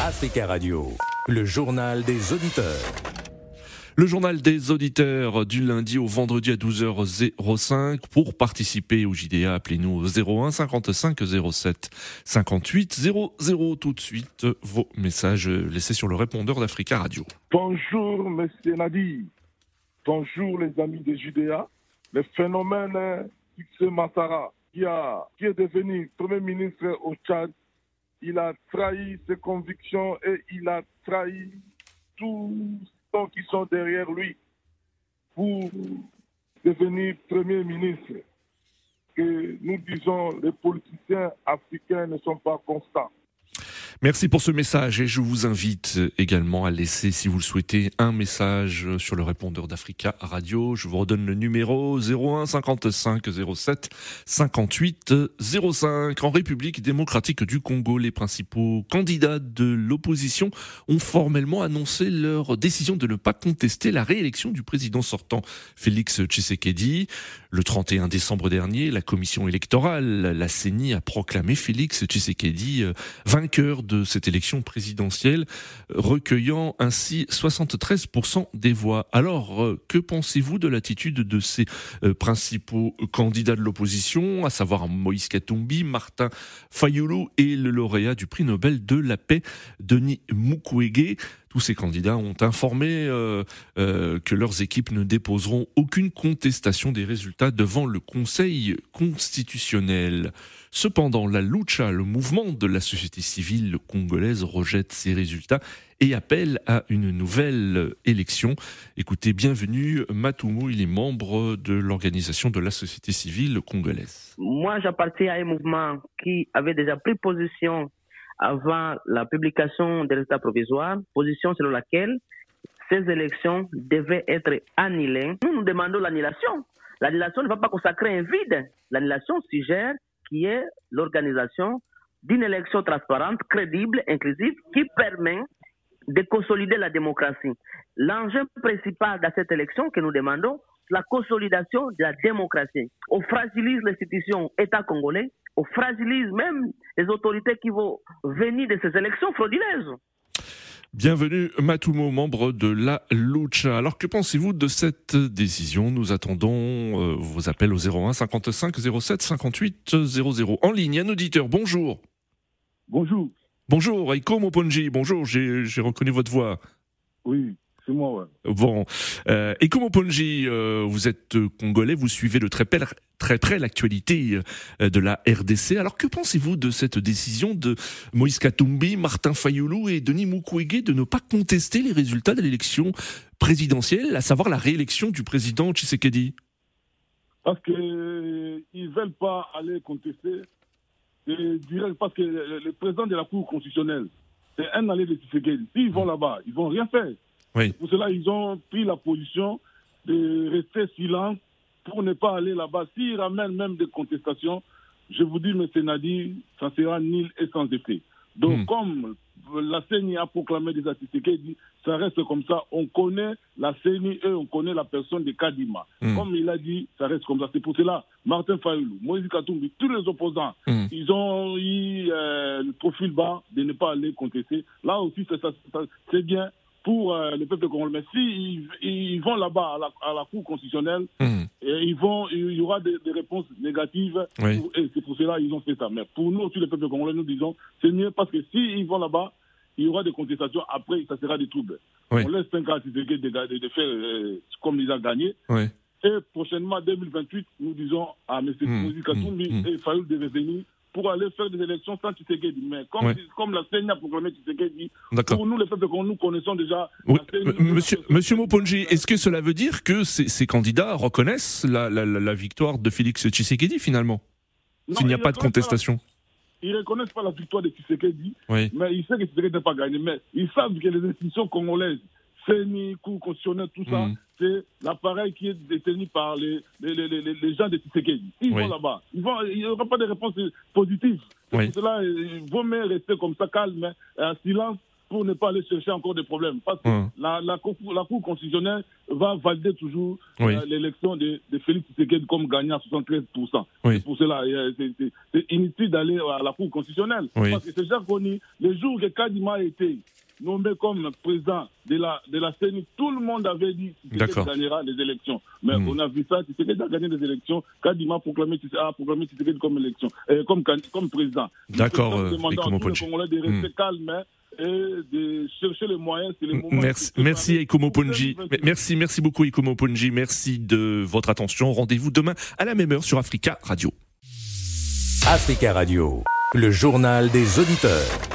Africa Radio, le journal des auditeurs. Le journal des auditeurs du lundi au vendredi à 12h05. Pour participer au JDA, appelez-nous au 01 55 07 58 00. Tout de suite, vos messages laissés sur le répondeur d'Africa Radio. Bonjour, monsieur Nadi. Bonjour, les amis des JDA. Le phénomène Succès Massara, qui, a, qui est devenu Premier ministre au Tchad, il a trahi ses convictions et il a trahi tous ceux qui sont derrière lui pour devenir Premier ministre. Que nous disons, les politiciens africains ne sont pas constants. Merci pour ce message et je vous invite également à laisser, si vous le souhaitez, un message sur le répondeur d'Africa Radio. Je vous redonne le numéro 01 55 07 58 05. En République démocratique du Congo, les principaux candidats de l'opposition ont formellement annoncé leur décision de ne pas contester la réélection du président sortant Félix Tshisekedi. Le 31 décembre dernier, la commission électorale, la CENI, a proclamé Félix Tshisekedi euh, vainqueur de cette élection présidentielle, recueillant ainsi 73% des voix. Alors, euh, que pensez-vous de l'attitude de ces euh, principaux candidats de l'opposition, à savoir Moïse Katumbi, Martin Fayoulou et le lauréat du prix Nobel de la paix, Denis Mukwege? Tous ces candidats ont informé euh, que leurs équipes ne déposeront aucune contestation des résultats devant le Conseil constitutionnel. Cependant, la lucha, le mouvement de la société civile congolaise, rejette ces résultats et appelle à une nouvelle élection. Écoutez, bienvenue Matoumou, il est membre de l'organisation de la société civile congolaise. Moi, j'appartiens à un mouvement qui avait déjà pris position avant la publication des résultats provisoires, position selon laquelle ces élections devaient être annulées. Nous nous demandons l'annulation. L'annulation ne va pas consacrer un vide. L'annulation suggère qui est l'organisation d'une élection transparente, crédible, inclusive, qui permet de consolider la démocratie. L'enjeu principal de cette élection que nous demandons, la consolidation de la démocratie. On fragilise l'institution État congolais, on fragilise même les autorités qui vont venir de ces élections frauduleuses. Bienvenue Matoumo, membre de la Lucha. Alors que pensez-vous de cette décision? Nous attendons euh, vos appels au 01 55 07 58 00. En ligne, un auditeur, bonjour. Bonjour. Bonjour, Aiko Moponji, bonjour, j'ai reconnu votre voix. Oui, c'est moi, ouais. Bon, euh, Aiko Moponji, euh, vous êtes congolais, vous suivez de très, très près l'actualité euh, de la RDC. Alors que pensez-vous de cette décision de Moïse Katumbi, Martin Fayoulou et Denis Mukwege de ne pas contester les résultats de l'élection présidentielle, à savoir la réélection du président Tshisekedi? Parce qu'ils ne veulent pas aller contester direct parce que le président de la Cour constitutionnelle, c'est un allié de Tshisekedi. S'ils vont là-bas, ils vont rien faire. Pour cela, ils ont pris la position de rester silents pour ne pas aller là-bas. S'ils ramènent même des contestations, je vous dis, M. Nadi, ça sera nul et sans effet. Donc, hmm. comme la CENI a proclamé des activités, dit ça reste comme ça. On connaît la CENI et on connaît la personne de Kadima. Hmm. Comme il a dit, ça reste comme ça. C'est pour cela, Martin Fayoulou, Moïse Katumbi, tous les opposants, hmm. ils ont eu euh, le profil bas de ne pas aller contester. Là aussi, c'est bien pour euh, le peuple congolais. Mais s'ils ils vont là-bas à la, Cour constitutionnelle, et ils vont, il y aura des, réponses négatives. et c'est pour cela qu'ils ont fait ça. Mais pour nous, aussi, le peuple congolais, nous disons, c'est mieux parce que s'ils vont là-bas, il y aura des contestations. Après, ça sera des troubles. On laisse 5 ans de, de, de faire euh, comme ils ont gagné. Et prochainement, 2028, nous disons à M. Mmh, mmh, et Fayoul de revenir pour aller faire des élections sans Tshisekedi. Mais comme, comme la CENI a proclamé Tshisekedi, pour nous, les peuples que nous connaissons déjà... monsieur, monsieur Moponji, est-ce que cela veut dire que ces, ces candidats reconnaissent la, la, la, victoire de Félix Tshisekedi, finalement? S'il n'y a pas de contestation. Ils ne reconnaissent pas la victoire de Tshisekedi, mais ils savent que Tshisekedi n'a pas gagné. Mais ils savent que les institutions congolaises CENI, Cour constitutionnelle, tout ça, mm. c'est l'appareil qui est détenu par les, les, les, les gens de Tshisekedi. Ils vont là-bas. il n'y aura pas de réponse positive. Pour cela, il vaut mieux rester comme ça, calme, en silence, pour ne pas aller chercher encore des problèmes. Parce que Hum. la, la, Cour- la Cour constitutionnelle va valider toujours Oui. euh, l'élection de, de Félix Tshisekedi comme gagnant à 73%. Oui. C'est pour cela, euh, c'est- inutile d'aller à la Cour constitutionnelle. Oui. Parce que c'est déjà connu, le jour que Kadima a été nommé comme président de la, de la CENI, tout le monde avait dit qu'il gagnera les élections. Mais Hmm. on a vu ça, Tshisekedi a gagné les élections, Kadima a proclamé, a proclamé Tshisekedi comme, élection, euh, comme, comme président. D'accord, euh, tous les. Congolais de rester calmes hein, et de chercher les moyens. Merci, merci préparer Ikomo pour Ponji. 2022. Merci, merci beaucoup Ikomo Ponji. Merci de votre attention. Rendez-vous demain à la même heure sur Africa Radio. Africa Radio, le journal des auditeurs.